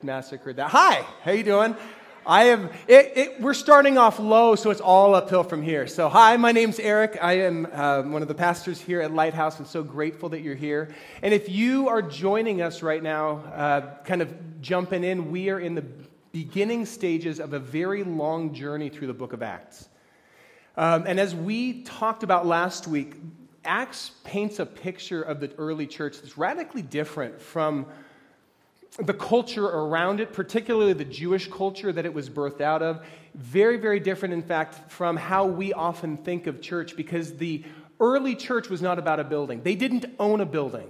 massacred that. Hi, how you doing? I am. It, it, we're starting off low, so it's all uphill from here. So, hi, my name's Eric. I am uh, one of the pastors here at Lighthouse, and so grateful that you're here. And if you are joining us right now, uh, kind of jumping in, we are in the beginning stages of a very long journey through the Book of Acts. Um, and as we talked about last week, Acts paints a picture of the early church that's radically different from the culture around it, particularly the Jewish culture that it was birthed out of, very, very different, in fact, from how we often think of church because the early church was not about a building. They didn't own a building.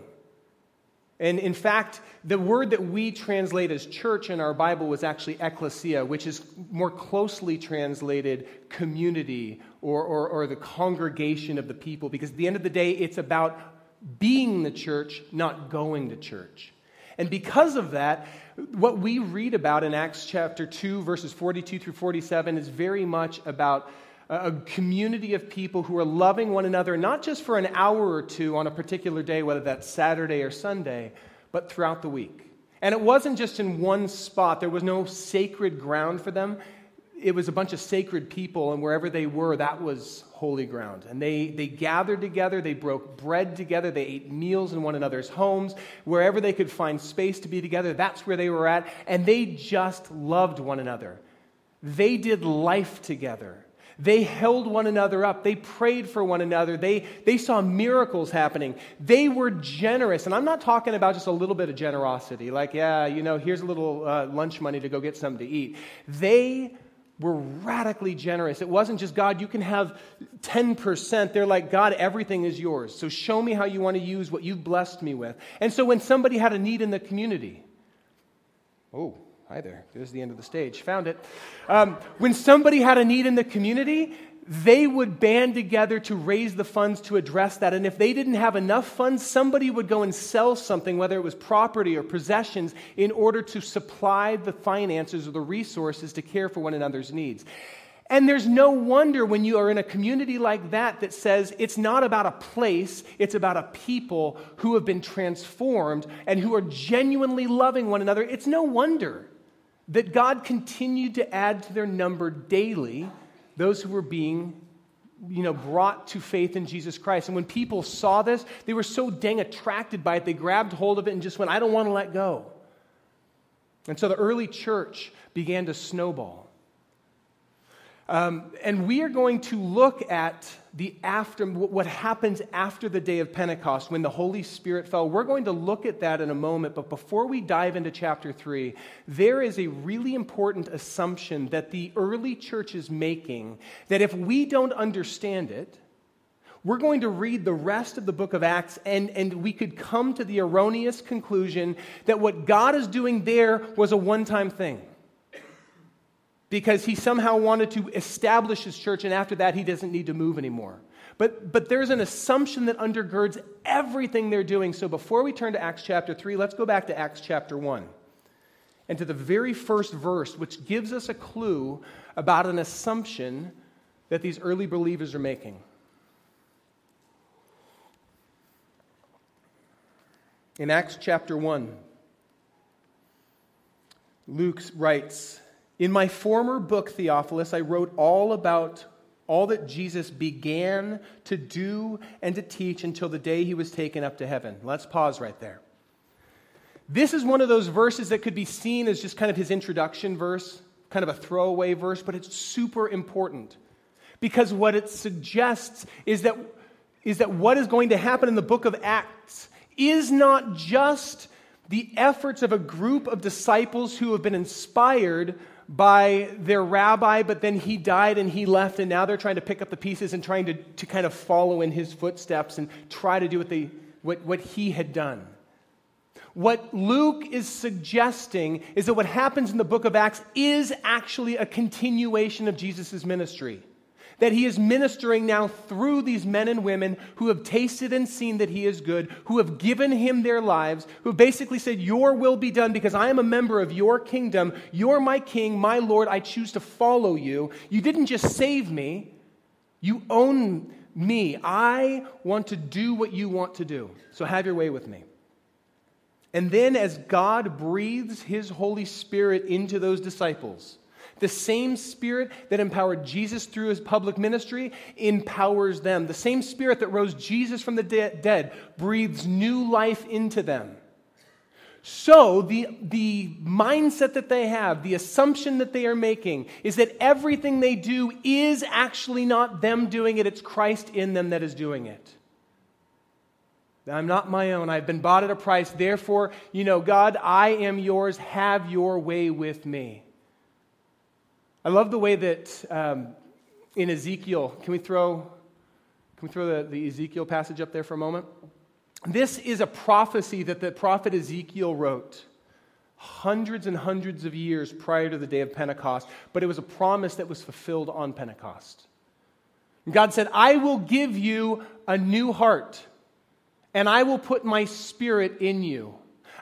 And in fact, the word that we translate as church in our Bible was actually ecclesia, which is more closely translated community or, or, or, the congregation of the people, because at the end of the day, it's about being the church, not going to church. And because of that, what we read about in Acts chapter 2, verses 42 through 47, is very much about a community of people who are loving one another, not just for an hour or two on a particular day, whether that's Saturday or Sunday, but throughout the week. And it wasn't just in one spot, there was no sacred ground for them. It was a bunch of sacred people, and wherever they were, that was holy ground. And they, they gathered together, they broke bread together, they ate meals in one another's homes. Wherever they could find space to be together, that's where they were at. And they just loved one another. They did life together. They held one another up. They prayed for one another. They, they saw miracles happening. They were generous. And I'm not talking about just a little bit of generosity, like, yeah, you know, here's a little uh, lunch money to go get something to eat. They were radically generous. It wasn't just, God, you can have 10%. They're like, God, everything is yours. So show me how you want to use what you've blessed me with. And so when somebody had a need in the community, oh, hi there. There's the end of the stage. Found it. Um, when somebody had a need in the community, they would band together to raise the funds to address that. And if they didn't have enough funds, somebody would go and sell something, whether it was property or possessions, in order to supply the finances or the resources to care for one another's needs. And there's no wonder when you are in a community like that that says it's not about a place, it's about a people who have been transformed and who are genuinely loving one another. It's no wonder that God continued to add to their number daily those who were being you know, brought to faith in Jesus Christ. And when people saw this, they were so dang attracted by it, they grabbed hold of it and just went, I don't want to let go. And so the early church began to snowball. Um, and we are going to look at the after, what happens after the day of Pentecost when the Holy Spirit fell. We're going to look at that in a moment, but before we dive into chapter 3, there is a really important assumption that the early church is making that if we don't understand it, we're going to read the rest of the book of Acts, and, and we could come to the erroneous conclusion that what God is doing there was a one time thing because he somehow wanted to establish his church, and after that, he doesn't need to move anymore. But, but there's an assumption that undergirds everything they're doing. So before we turn to Acts chapter 3, let's go back to Acts chapter 1 and to the very first verse, which gives us a clue about an assumption that these early believers are making. In Acts chapter 1, Luke writes, in my former book, Theophilus, I wrote all about all that Jesus began to do and to teach until the day he was taken up to heaven. Let's pause right there. This is one of those verses that could be seen as just kind of his introduction verse, kind of a throwaway verse, but it's super important. Because what it suggests is that, is that what is going to happen in the book of Acts is not just the efforts of a group of disciples who have been inspired by their rabbi, but then he died and he left, and now they're trying to pick up the pieces and trying to, to kind of follow in his footsteps and try to do what, they, what, what he had done. What Luke is suggesting is that what happens in the book of Acts is actually a continuation of Jesus' ministry that he is ministering now through these men and women who have tasted and seen that he is good, who have given him their lives, who have basically said, Your will be done because I am a member of your kingdom. You're my king, my Lord. I choose to follow you. You didn't just save me, you own me. I want to do what you want to do. So have your way with me. And then, as God breathes his Holy Spirit into those disciples, the same Spirit that empowered Jesus through his public ministry empowers them. The same Spirit that rose Jesus from the de- dead breathes new life into them. So, the, the mindset that they have, the assumption that they are making, is that everything they do is actually not them doing it, it's Christ in them that is doing it. I'm not my own. I've been bought at a price. Therefore, you know, God, I am yours. Have your way with me. I love the way that um, in Ezekiel, can we throw, can we throw the, the Ezekiel passage up there for a moment? This is a prophecy that the prophet Ezekiel wrote hundreds and hundreds of years prior to the day of Pentecost, but it was a promise that was fulfilled on Pentecost. God said, I will give you a new heart, and I will put my spirit in you.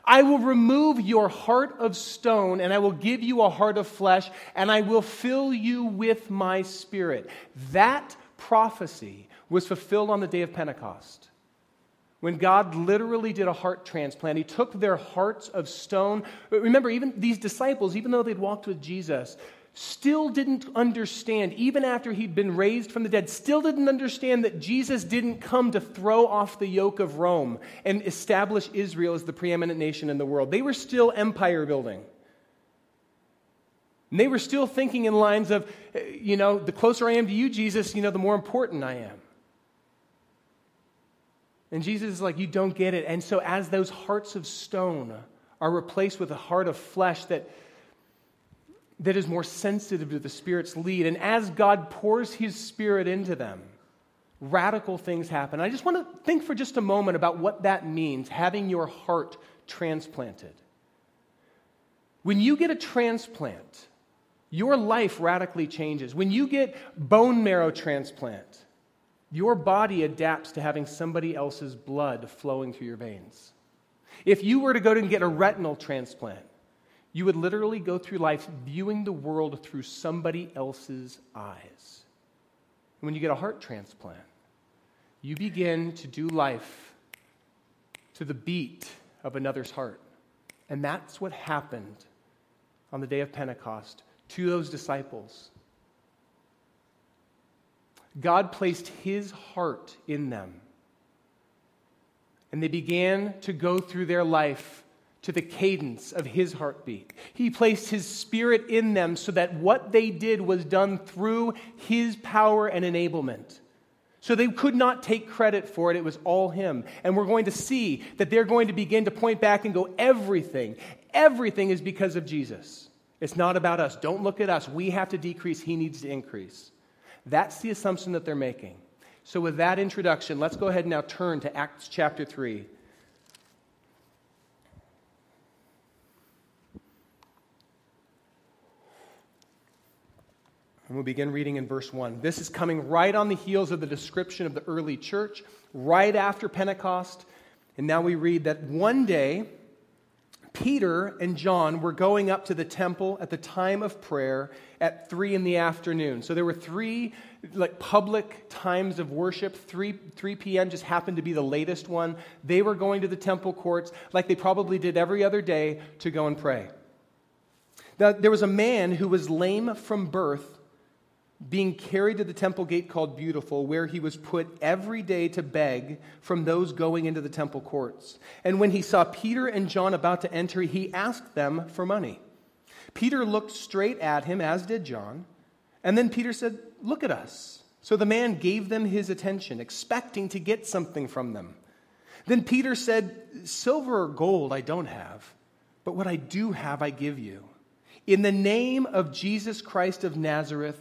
I will remove your heart of stone, and I will give you a heart of flesh, and I will fill you with my spirit. That prophecy was fulfilled on the day of Pentecost when God literally did a heart transplant. He took their hearts of stone. Remember, even these disciples, even though they'd walked with Jesus, still didn't understand, even after he'd been raised from the dead, still didn't understand that Jesus didn't come to throw off the yoke of Rome and establish Israel as the preeminent nation in the world. They were still empire building. And they were still thinking in lines of, eh, you know, the closer I am to you, Jesus, you know, the more important I am. And Jesus is like, You don't get it. And so, as those hearts of stone are replaced with a heart of flesh that, that is more sensitive to the Spirit's lead, and as God pours His Spirit into them, radical things happen. I just want to think for just a moment about what that means having your heart transplanted. When you get a transplant, your life radically changes. When you get bone marrow transplant, your body adapts to having somebody else's blood flowing through your veins. If you were to go and get a retinal transplant, you would literally go through life viewing the world through somebody else's eyes. when you get a heart transplant, you begin to do life to the beat of another's heart. And that's what happened on the day of Pentecost to those disciples. God placed his heart in them. And they began to go through their life to the cadence of his heartbeat. He placed his spirit in them so that what they did was done through his power and enablement. So they could not take credit for it, it was all him. And we're going to see that they're going to begin to point back and go, everything, everything is because of Jesus. It's not about us. Don't look at us. We have to decrease, he needs to increase. That's the assumption that they're making. So, with that introduction, let's go ahead and now turn to Acts chapter 3. And we'll begin reading in verse 1. This is coming right on the heels of the description of the early church, right after Pentecost. And now we read that one day, Peter and John were going up to the temple at the time of prayer at 3 in the afternoon. So there were three like public times of worship. 3, 3 p.m. just happened to be the latest one. They were going to the temple courts like they probably did every other day to go and pray. Now, there was a man who was lame from birth being carried to the temple gate called Beautiful, where he was put every day to beg from those going into the temple courts. And when he saw Peter and John about to enter, he asked them for money. Peter looked straight at him, as did John. And then Peter said, Look at us. So the man gave them his attention, expecting to get something from them. Then Peter said, Silver or gold I don't have, but what I do have I give you. In the name of Jesus Christ of Nazareth,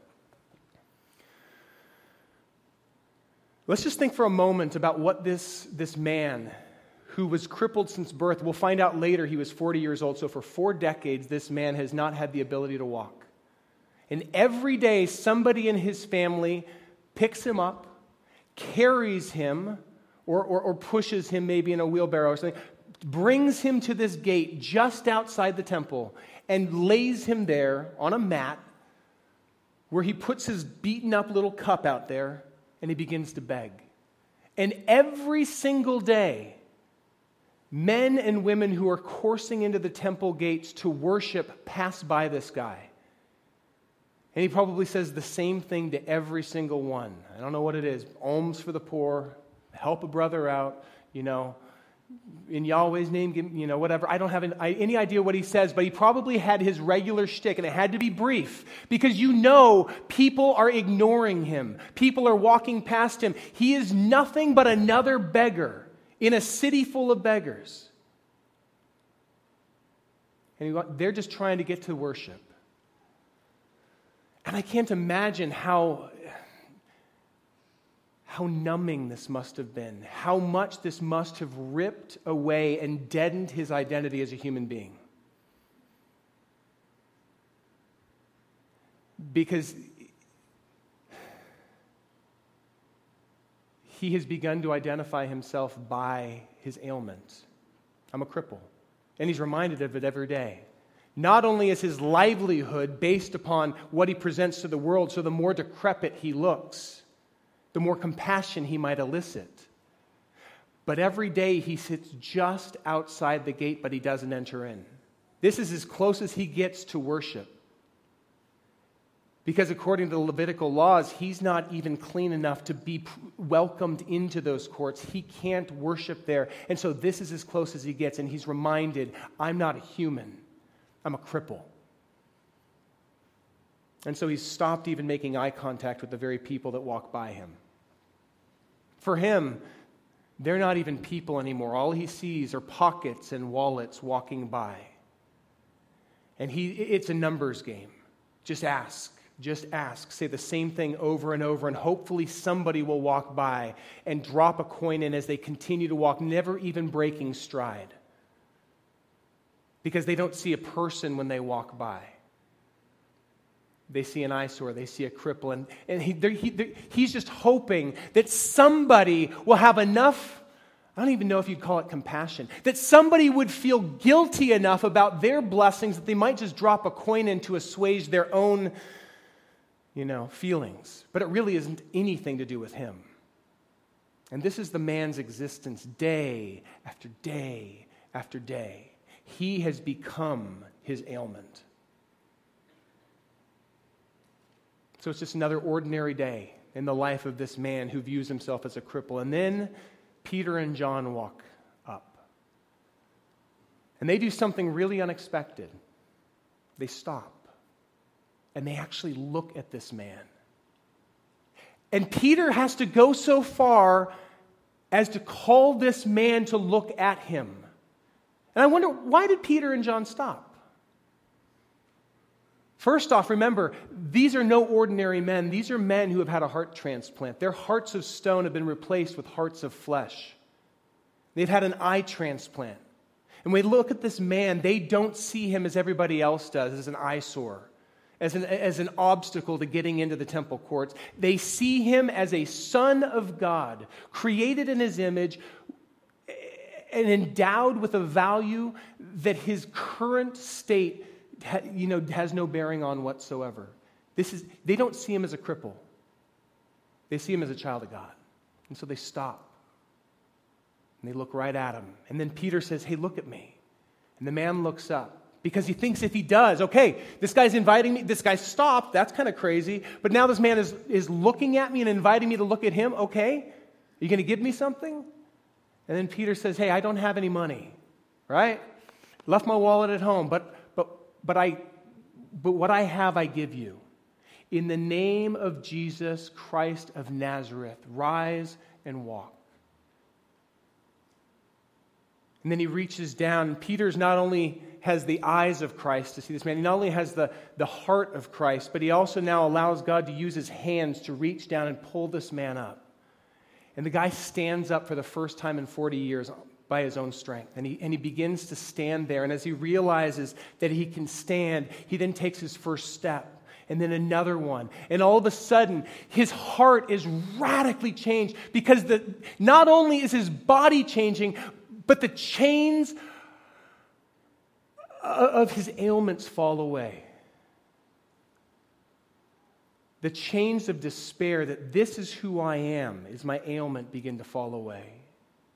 Let's just think for a moment about what this, this man who was crippled since birth. We'll find out later he was 40 years old. So, for four decades, this man has not had the ability to walk. And every day, somebody in his family picks him up, carries him, or, or, or pushes him maybe in a wheelbarrow or something, brings him to this gate just outside the temple, and lays him there on a mat where he puts his beaten up little cup out there and he begins to beg. And every single day, men and women who are coursing into the temple gates to worship pass by this guy. And he probably says the same thing to every single one. I don't know what it is alms for the poor, help a brother out, you know, in Yahweh's name, you know, whatever. I don't have an, I, any idea what he says, but he probably had his regular shtick, and it had to be brief because you know people are ignoring him. People are walking past him. He is nothing but another beggar in a city full of beggars. And they're just trying to get to worship. And I can't imagine how how numbing this must have been, how much this must have ripped away and deadened his identity as a human being. Because he has begun to identify himself by his ailment. I'm a cripple. And he's reminded of it every day. Not only is his livelihood based upon what he presents to the world, so the more decrepit he looks the more compassion he might elicit. But every day he sits just outside the gate, but he doesn't enter in. This is as close as he gets to worship. Because according to the Levitical laws, he's not even clean enough to be welcomed into those courts. He can't worship there. And so this is as close as he gets. And he's reminded I'm not a human, I'm a cripple. And so he's stopped even making eye contact with the very people that walk by him. For him, they're not even people anymore. All he sees are pockets and wallets walking by. And he, it's a numbers game. Just ask. Just ask. Say the same thing over and over, and hopefully somebody will walk by and drop a coin in as they continue to walk, never even breaking stride. Because they don't see a person when they walk by they see an eyesore, they see a cripple, and, and he, he, he's just hoping that somebody will have enough. I don't even know if you'd call it compassion. That somebody would feel guilty enough about their blessings that they might just drop a coin in to assuage their own, you know, feelings. But it really isn't anything to do with him. And this is the man's existence day after day after day. He has become his ailment. So it's just another ordinary day in the life of this man who views himself as a cripple. And then Peter and John walk up. And they do something really unexpected. They stop and they actually look at this man. And Peter has to go so far as to call this man to look at him. And I wonder, why did Peter and John stop? First off, remember, these are no ordinary men. These are men who have had a heart transplant. Their hearts of stone have been replaced with hearts of flesh. They've had an eye transplant. And when we look at this man, they don't see him as everybody else does, as an eyesore, as an, as an obstacle to getting into the temple courts. They see him as a son of God, created in his image, and endowed with a value that his current state you know, has no bearing on whatsoever. This is, they don't see him as a cripple. They see him as a child of God. And so they stop. And they look right at him. And then Peter says, Hey, look at me. And the man looks up because he thinks if he does, okay, this guy's inviting me, this guy stopped, that's kind of crazy. But now this man is, is looking at me and inviting me to look at him, okay? Are you going to give me something? And then Peter says, Hey, I don't have any money, right? Left my wallet at home, but but, I, but what I have, I give you. In the name of Jesus Christ of Nazareth, rise and walk. And then he reaches down. Peter's not only has the eyes of Christ to see this man, he not only has the, the heart of Christ, but he also now allows God to use his hands to reach down and pull this man up. And the guy stands up for the first time in 40 years, by his own strength. And he, and he begins to stand there. And as he realizes that he can stand, he then takes his first step and then another one. And all of a sudden, his heart is radically changed because the, not only is his body changing, but the chains of his ailments fall away. The chains of despair that this is who I am, is my ailment, begin to fall away.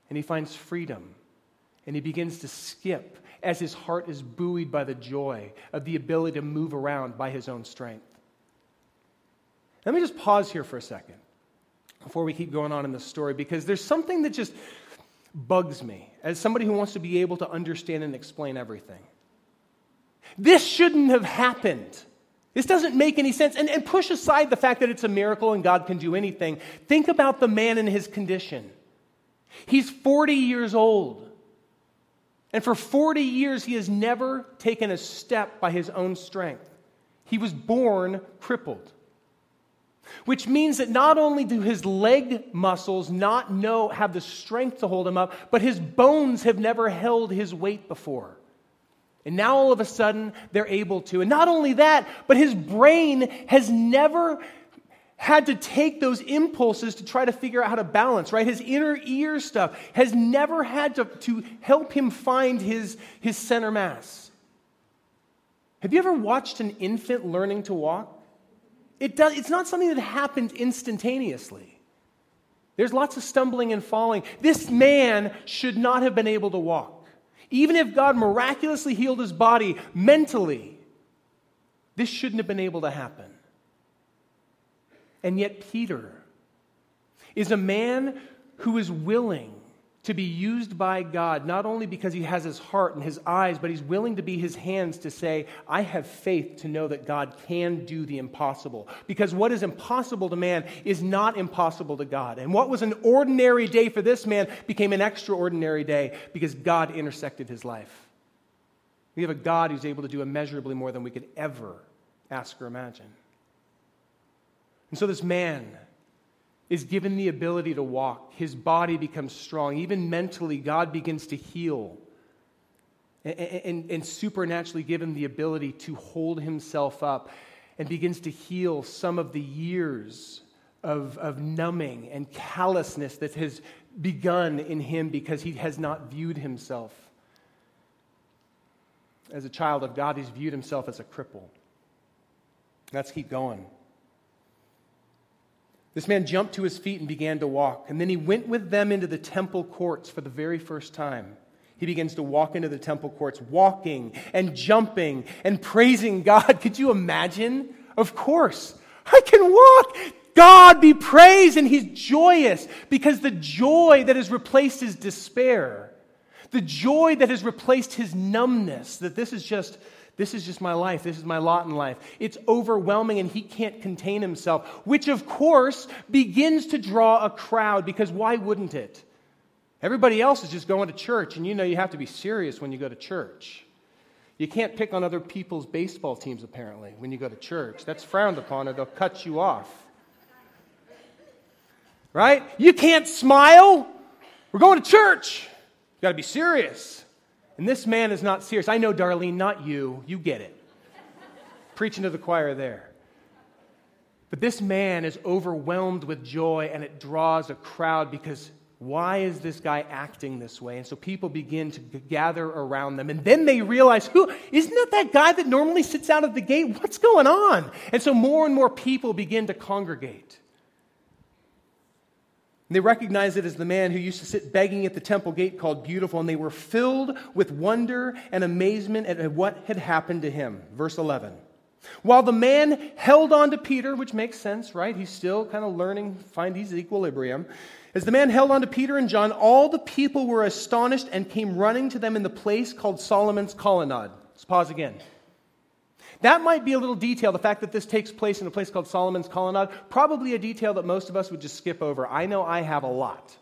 And he finds freedom. And he begins to skip as his heart is buoyed by the joy of the ability to move around by his own strength. Let me just pause here for a second before we keep going on in the story because there's something that just bugs me as somebody who wants to be able to understand and explain everything. This shouldn't have happened. This doesn't make any sense. And, and push aside the fact that it's a miracle and God can do anything. Think about the man in his condition. He's 40 years old. And for 40 years, he has never taken a step by his own strength. He was born crippled. Which means that not only do his leg muscles not know, have the strength to hold him up, but his bones have never held his weight before. And now all of a sudden, they're able to. And not only that, but his brain has never had to take those impulses to try to figure out how to balance, right? His inner ear stuff has never had to, to help him find his, his center mass. Have you ever watched an infant learning to walk? It does, it's not something that happens instantaneously. There's lots of stumbling and falling. This man should not have been able to walk. Even if God miraculously healed his body mentally, this shouldn't have been able to happen. And yet, Peter is a man who is willing to be used by God, not only because he has his heart and his eyes, but he's willing to be his hands to say, I have faith to know that God can do the impossible. Because what is impossible to man is not impossible to God. And what was an ordinary day for this man became an extraordinary day because God intersected his life. We have a God who's able to do immeasurably more than we could ever ask or imagine. And so this man, is given the ability to walk. His body becomes strong. Even mentally, God begins to heal and, and, and, supernaturally give him the ability to hold himself up and begins to heal some of the years of, of numbing and callousness that has begun in him because he has not viewed himself as a child of God, he's viewed himself as a cripple. Let's keep going. This man jumped to his feet and began to walk. And then he went with them into the temple courts for the very first time. He begins to walk into the temple courts, walking and jumping and praising God. Could you imagine? Of course. I can walk. God be praised. And he's joyous because the joy that has replaced his despair, the joy that has replaced his numbness, that this is just this is just my life. This is my lot in life. It's overwhelming and he can't contain himself, which of course begins to draw a crowd because why wouldn't it? Everybody else is just going to church, and you know you have to be serious when you go to church. You can't pick on other people's baseball teams, apparently, when you go to church. That's frowned upon, or they'll cut you off. Right? You can't smile. We're going to church. You got to be serious. And this man is not serious. I know, Darlene, not you. You get it. Preaching to the choir there. But this man is overwhelmed with joy and it draws a crowd because why is this guy acting this way? And so people begin to gather around them. And then they realize, who isn't that that guy that normally sits out of the gate? What's going on? And so more and more people begin to congregate. And they recognized it as the man who used to sit begging at the temple gate called Beautiful, and they were filled with wonder and amazement at what had happened to him. Verse 11. While the man held on to Peter, which makes sense, right? He's still kind of learning, find his equilibrium. As the man held on to Peter and John, all the people were astonished and came running to them in the place called Solomon's Colonnade. Let's pause again. That might be a little detail, the fact that this takes place in a place called Solomon's Colonnade, probably a detail that most of us would just skip over. I know I have a lot.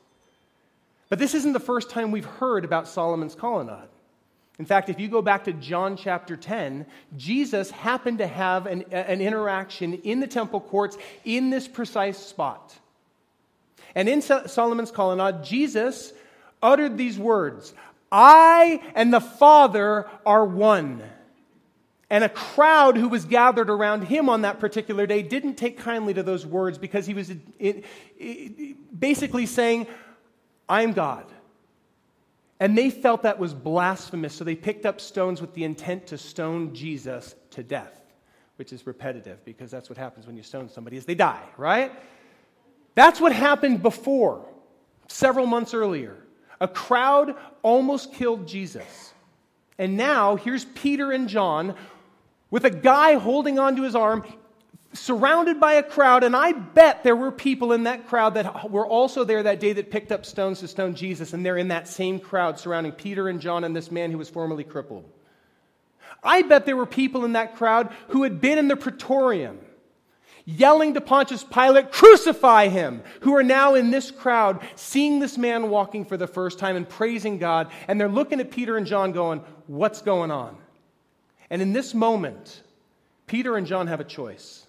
But this isn't the first time we've heard about Solomon's Colonnade. In fact, if you go back to John chapter 10, Jesus happened to have an, an interaction in the temple courts in this precise spot. And in Solomon's Colonnade, Jesus uttered these words I and the Father are one. And a crowd who was gathered around him on that particular day didn't take kindly to those words because he was basically saying, I'm God. And they felt that was blasphemous, so they picked up stones with the intent to stone Jesus to death, which is repetitive because that's what happens when you stone somebody is they die, right? That's what happened before, several months earlier. A crowd almost killed Jesus. And now here's Peter and John with a guy holding onto his arm, surrounded by a crowd. And I bet there were people in that crowd that were also there that day that picked up stones to stone Jesus. And they're in that same crowd surrounding Peter and John and this man who was formerly crippled. I bet there were people in that crowd who had been in the praetorium yelling to Pontius Pilate, Crucify him, who are now in this crowd seeing this man walking for the first time and praising God. And they're looking at Peter and John going, What's going on? And in this moment, Peter and John have a choice.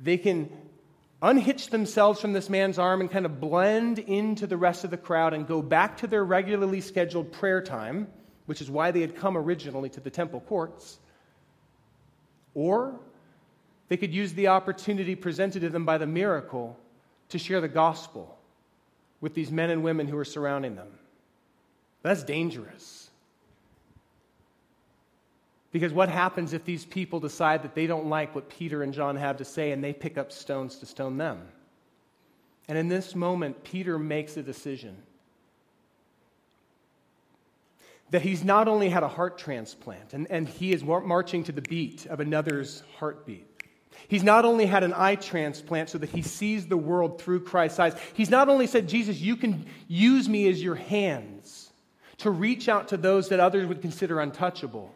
They can unhitch themselves from this man's arm and kind of blend into the rest of the crowd and go back to their regularly scheduled prayer time, which is why they had come originally to the temple courts. Or they could use the opportunity presented to them by the miracle to share the gospel with these men and women who are surrounding them. That's dangerous. Because what happens if these people decide that they don't like what Peter and John have to say and they pick up stones to stone them? And in this moment, Peter makes a decision that he's not only had a heart transplant, and, and he is marching to the beat of another's heartbeat. He's not only had an eye transplant so that he sees the world through Christ's eyes. He's not only said, Jesus, you can use me as your hands to reach out to those that others would consider untouchable.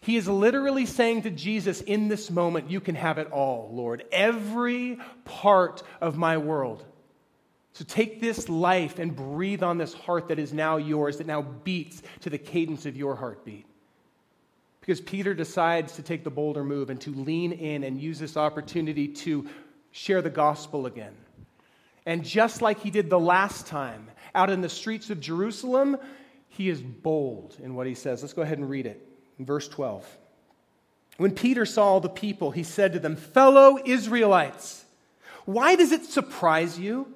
He is literally saying to Jesus in this moment, You can have it all, Lord, every part of my world. So take this life and breathe on this heart that is now yours, that now beats to the cadence of your heartbeat. Because Peter decides to take the bolder move and to lean in and use this opportunity to share the gospel again. And just like he did the last time out in the streets of Jerusalem, he is bold in what he says. Let's go ahead and read it verse 12. When Peter saw the people, he said to them, Fellow Israelites, why does it surprise you?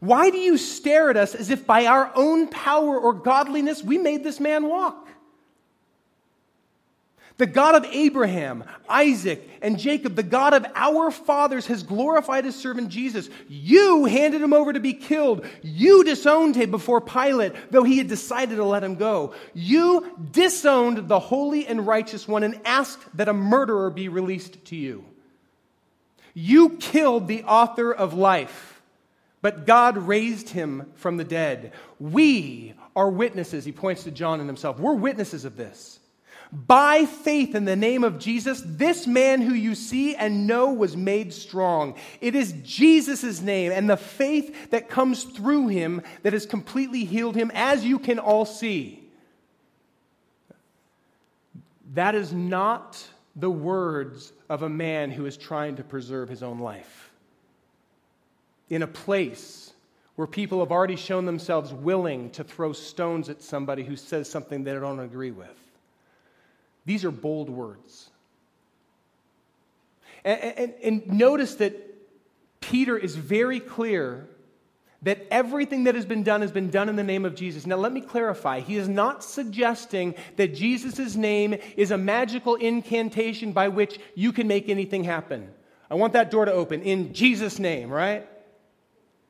Why do you stare at us as if by our own power or godliness we made this man walk? The God of Abraham, Isaac, and Jacob, the God of our fathers, has glorified his servant Jesus. You handed him over to be killed. You disowned him before Pilate, though he had decided to let him go. You disowned the holy and righteous one and asked that a murderer be released to you. You killed the author of life, but God raised him from the dead. We are witnesses. He points to John and himself. We're witnesses of this. By faith in the name of Jesus, this man who you see and know was made strong. It is Jesus' name and the faith that comes through him that has completely healed him, as you can all see. That is not the words of a man who is trying to preserve his own life. In a place where people have already shown themselves willing to throw stones at somebody who says something they don't agree with. These are bold words. And, and, and, notice that Peter is very clear that everything that has been done has been done in the name of Jesus. Now, let me clarify. He is not suggesting that Jesus' name is a magical incantation by which you can make anything happen. I want that door to open in Jesus' name, right?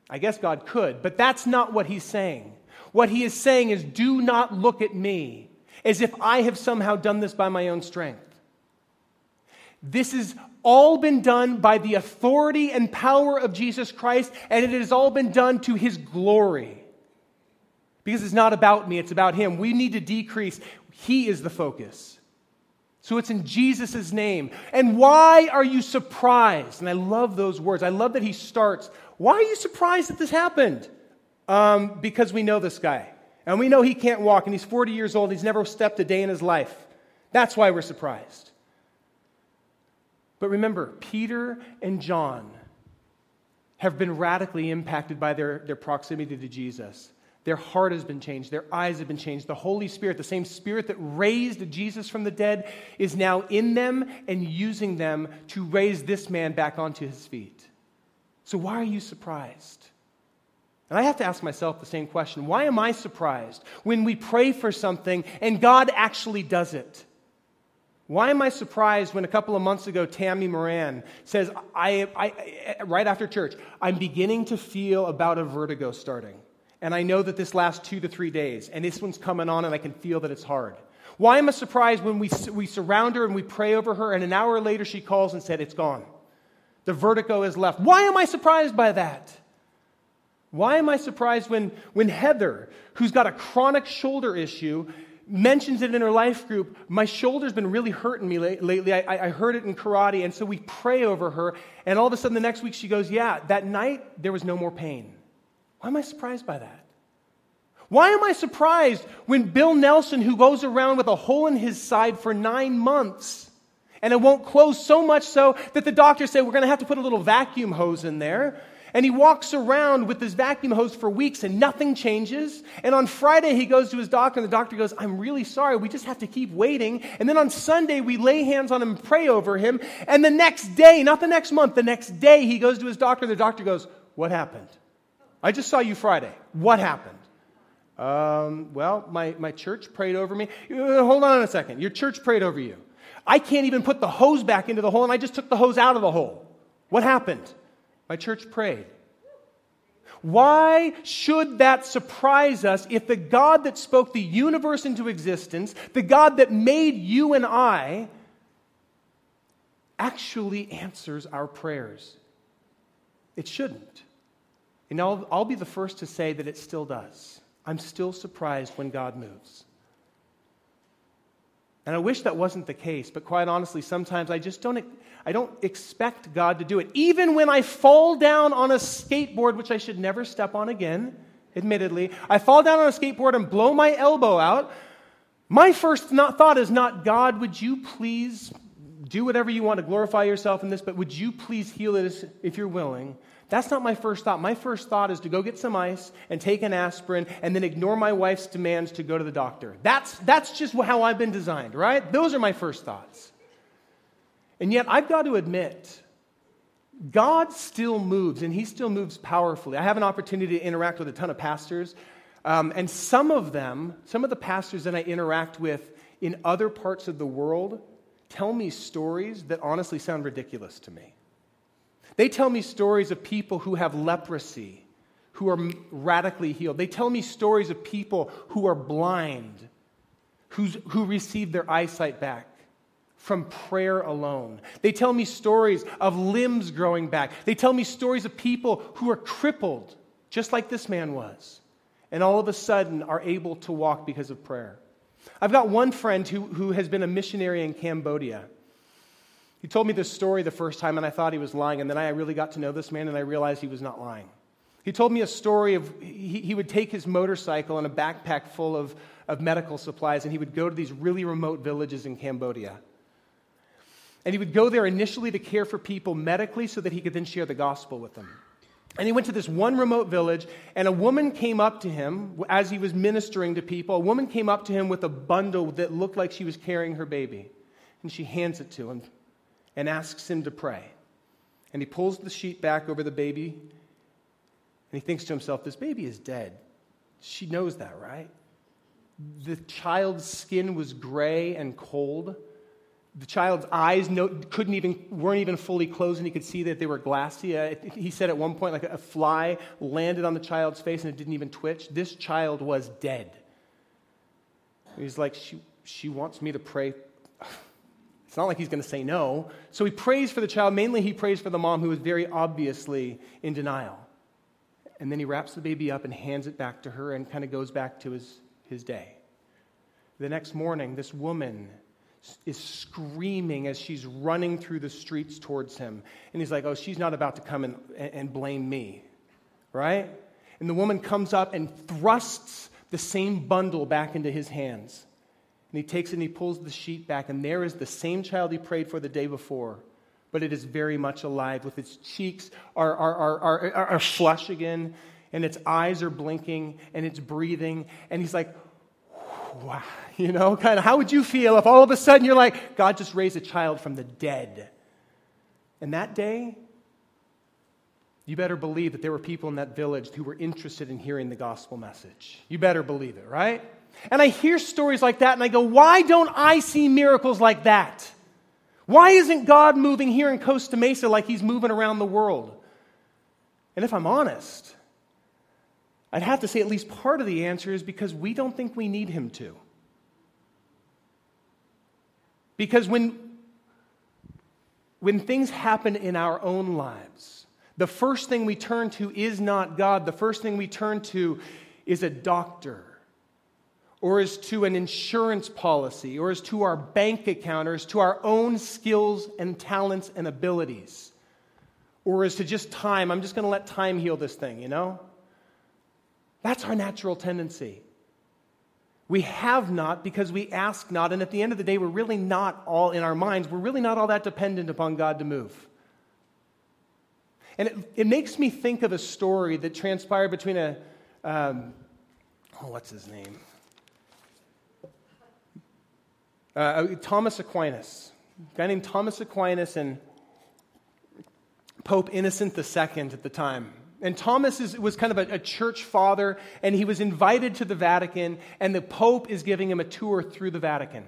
I guess God could, but that's not what he's saying. What he is saying is, do not look at me as if I have somehow done this by my own strength. This has all been done by the authority and power of Jesus Christ, and it has all been done to his glory. Because it's not about me, it's about him. We need to decrease. He is the focus. So it's in Jesus' name. And why are you surprised? And I love those words. I love that he starts. Why are you surprised that this happened? Um, because we know this guy. And we know he can't walk, and he's 40 years old. He's never stepped a day in his life. That's why we're surprised. But remember, Peter and John have been radically impacted by their, their proximity to Jesus. Their heart has been changed. Their eyes have been changed. The Holy Spirit, the same Spirit that raised Jesus from the dead, is now in them and using them to raise this man back onto his feet. So, why are you surprised? And I have to ask myself the same question Why am I surprised when we pray for something and God actually does it? Why am I surprised when a couple of months ago Tammy Moran says, I, I, right after church, I'm beginning to feel about a vertigo starting? And I know that this lasts two to three days, and this one's coming on, and I can feel that it's hard. Why am I surprised when we, we surround her and we pray over her, and an hour later she calls and said, It's gone? The vertigo is left. Why am I surprised by that? Why am I surprised when, when Heather, who's got a chronic shoulder issue, mentions it in her life group? My shoulder's been really hurting me lately. I, I heard it in karate, and so we pray over her, and all of a sudden the next week she goes, Yeah, that night there was no more pain. Why am I surprised by that? Why am I surprised when Bill Nelson, who goes around with a hole in his side for nine months, and it won't close so much so that the doctors say we're going to have to put a little vacuum hose in there. And he walks around with this vacuum hose for weeks and nothing changes. And on Friday, he goes to his doctor, and the doctor goes, I'm really sorry. We just have to keep waiting. And then on Sunday, we lay hands on him and pray over him. And the next day, not the next month, the next day, he goes to his doctor, and the doctor goes, What happened? I just saw you Friday. What happened? Um, well, my, my church prayed over me. Uh, hold on a second. Your church prayed over you. I can't even put the hose back into the hole, and I just took the hose out of the hole. What happened? My church prayed. Why should that surprise us if the God that spoke the universe into existence, the God that made you and I, actually answers our prayers? It shouldn't. And I'll, I'll be the first to say that it still does. I'm still surprised when God moves. And I wish that wasn't the case, but quite honestly, sometimes I just don't, I don't expect God to do it. Even when I fall down on a skateboard, which I should never step on again, admittedly, I fall down on a skateboard and blow my elbow out. My first not, thought is not, God, would you please do whatever you want to glorify yourself in this, but would you please heal it if you're willing? That's not my first thought. My first thought is to go get some ice and take an aspirin and then ignore my wife's demands to go to the doctor. That's, that's just how I've been designed, right? Those are my first thoughts. And yet, I've got to admit, God still moves, and He still moves powerfully. I have an opportunity to interact with a ton of pastors, um, and some of them, some of the pastors that I interact with in other parts of the world, tell me stories that honestly sound ridiculous to me. They tell me stories of people who have leprosy, who are radically healed. They tell me stories of people who are blind, who's, who receive their eyesight back from prayer alone. They tell me stories of limbs growing back. They tell me stories of people who are crippled, just like this man was, and all of a sudden are able to walk because of prayer. I've got one friend who, who has been a missionary in Cambodia. He told me this story the first time, and I thought he was lying. And then I really got to know this man, and I realized he was not lying. He told me a story of he, he would take his motorcycle and a backpack full of, of medical supplies, and he would go to these really remote villages in Cambodia. And he would go there initially to care for people medically so that he could then share the gospel with them. And he went to this one remote village, and a woman came up to him as he was ministering to people. A woman came up to him with a bundle that looked like she was carrying her baby. And she hands it to him and asks him to pray. And he pulls the sheet back over the baby, and he thinks to himself, This baby is dead. She knows that, right? The child's skin was gray and cold. The child's eyes no, couldn't even, weren't even fully closed, and he could see that they were glassy. Uh, he said at one point, like a fly landed on the child's face and it didn't even twitch. This child was dead. He's like, she, she wants me to pray it's not like he's going to say no. So he prays for the child. Mainly, he prays for the mom who is very obviously in denial. And then he wraps the baby up and hands it back to her and kind of goes back to his, his day. The next morning, this woman is screaming as she's running through the streets towards him. And he's like, Oh, she's not about to come and, and blame me, right? And the woman comes up and thrusts the same bundle back into his hands. And he takes it and he pulls the sheet back, and there is the same child he prayed for the day before, but it is very much alive with its cheeks are, are, are, are, are flush again and its eyes are blinking and it's breathing. And he's like, wow, you know, kind of how would you feel if all of a sudden you're like, God just raised a child from the dead? And that day, you better believe that there were people in that village who were interested in hearing the gospel message. You better believe it, right? And I hear stories like that and I go, why don't I see miracles like that? Why isn't God moving here in Costa Mesa like he's moving around the world? And if I'm honest, I'd have to say at least part of the answer is because we don't think we need him to. Because when, when things happen in our own lives, the first thing we turn to is not God. The first thing we turn to is a doctor, or is to an insurance policy, or is to our bank account, or is to our own skills and talents and abilities, or is to just time. I'm just going to let time heal this thing, you know? That's our natural tendency. We have not because we ask not, and at the end of the day, we're really not all in our minds, we're really not all that dependent upon God to move. And it, it makes me think of a story that transpired between a, um, oh, what's his name? Uh, uh Thomas Aquinas, a guy named Thomas Aquinas and Pope Innocent II at the time. And Thomas is, was kind of a, a, church father, and he was invited to the Vatican, and the Pope is giving him a tour through the Vatican.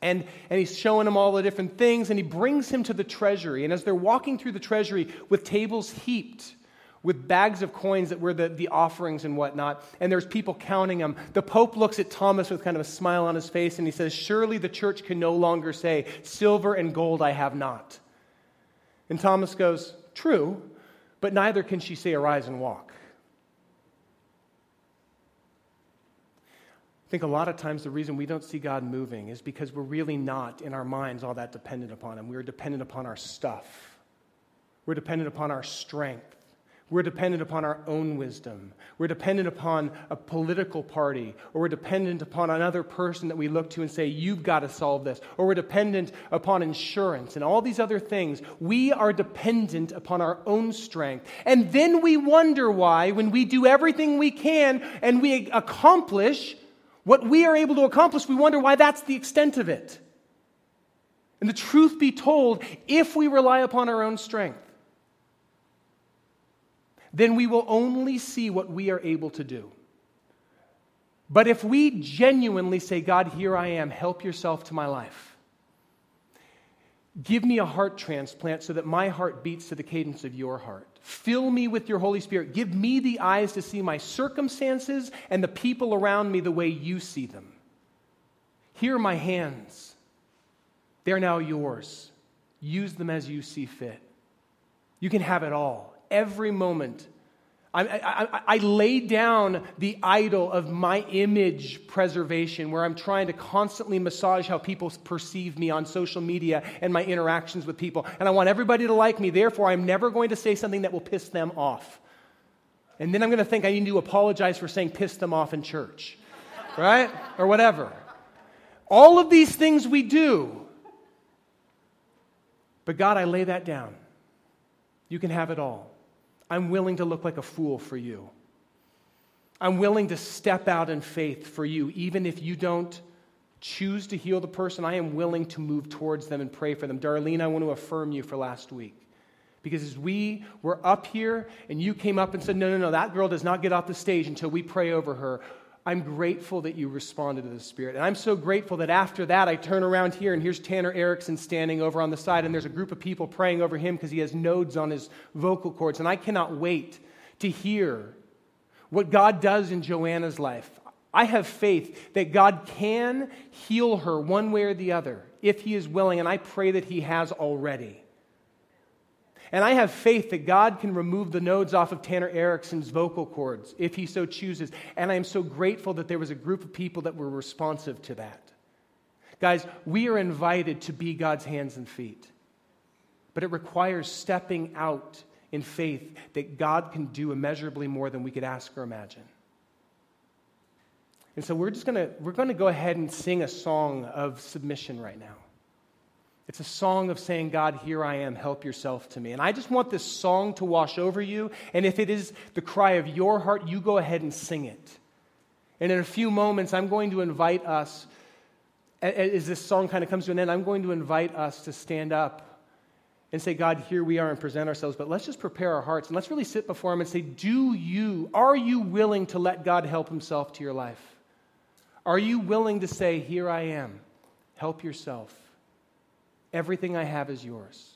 And, and he's showing him all the different things, and he brings him to the treasury. And as they're walking through the treasury with tables heaped with bags of coins that were the, the offerings and whatnot, and there's people counting them, the Pope looks at Thomas with kind of a smile on his face, and he says, Surely the church can no longer say, Silver and gold I have not. And Thomas goes, True but neither can she say, Arise and walk. I think a lot of times the reason we don't see God moving is because we're really not, in our minds, all that dependent upon Him. We're dependent upon our stuff, we're dependent upon our strength. We're dependent upon our own wisdom. We're dependent upon a political party, or we're dependent upon another person that we look to and say, You've got to solve this. Or we're dependent upon insurance and all these other things. We are dependent upon our own strength. And then we wonder why, when we do everything we can and we accomplish what we are able to accomplish, we wonder why that's the extent of it. And the truth be told, if we rely upon our own strength, then we will only see what we are able to do. But if we genuinely say, God, here I am, help yourself to my life. Give me a heart transplant so that my heart beats to the cadence of your heart. Fill me with your Holy Spirit. Give me the eyes to see my circumstances and the people around me the way you see them. Here are my hands. They're now yours. Use them as you see fit. You can have it all every moment. I, I, I, lay down the idol of my image preservation, where I'm trying to constantly massage how people perceive me on social media and my interactions with people. And I want everybody to like me. Therefore, I'm never going to say something that will piss them off. And then I'm going to think I need to apologize for saying piss them off in church, right? or whatever. All of these things we do. But God, I lay that down. You can have it all. I'm willing to look like a fool for you. I'm willing to step out in faith for you, even if you don't choose to heal the person. I am willing to move towards them and pray for them. Darlene, I want to affirm you for last week. Because as we were up here and you came up and said, No, no, no, that girl does not get off the stage until we pray over her, I'm grateful that you responded to the Spirit. And I'm so grateful that after that, I turn around here and here's Tanner Erickson standing over on the side, and there's a group of people praying over him because he has nodes on his vocal cords. And I cannot wait to hear what God does in Joanna's life. I have faith that God can heal her one way or the other if He is willing, and I pray that He has already. And I have faith that God can remove the nodes off of Tanner Erickson's vocal cords if he so chooses. And I am so grateful that there was a group of people that were responsive to that. Guys, we are invited to be God's hands and feet. But it requires stepping out in faith that God can do immeasurably more than we could ask or imagine. And so we're just going to we're to go ahead and sing a song of submission right now. It's a song of saying, God, here I am, help yourself to me. And I just want this song to wash over you. And if it is the cry of your heart, you go ahead and sing it. And in a few moments, I'm going to invite us, as this song kind of comes to an end, I'm going to invite us to stand up and say, God, here we are and present ourselves. But let's just prepare our hearts and let's really sit before Him and say, Do you, are you willing to let God help Himself to your life? Are you willing to say, Here I am, help yourself? Everything I have is yours.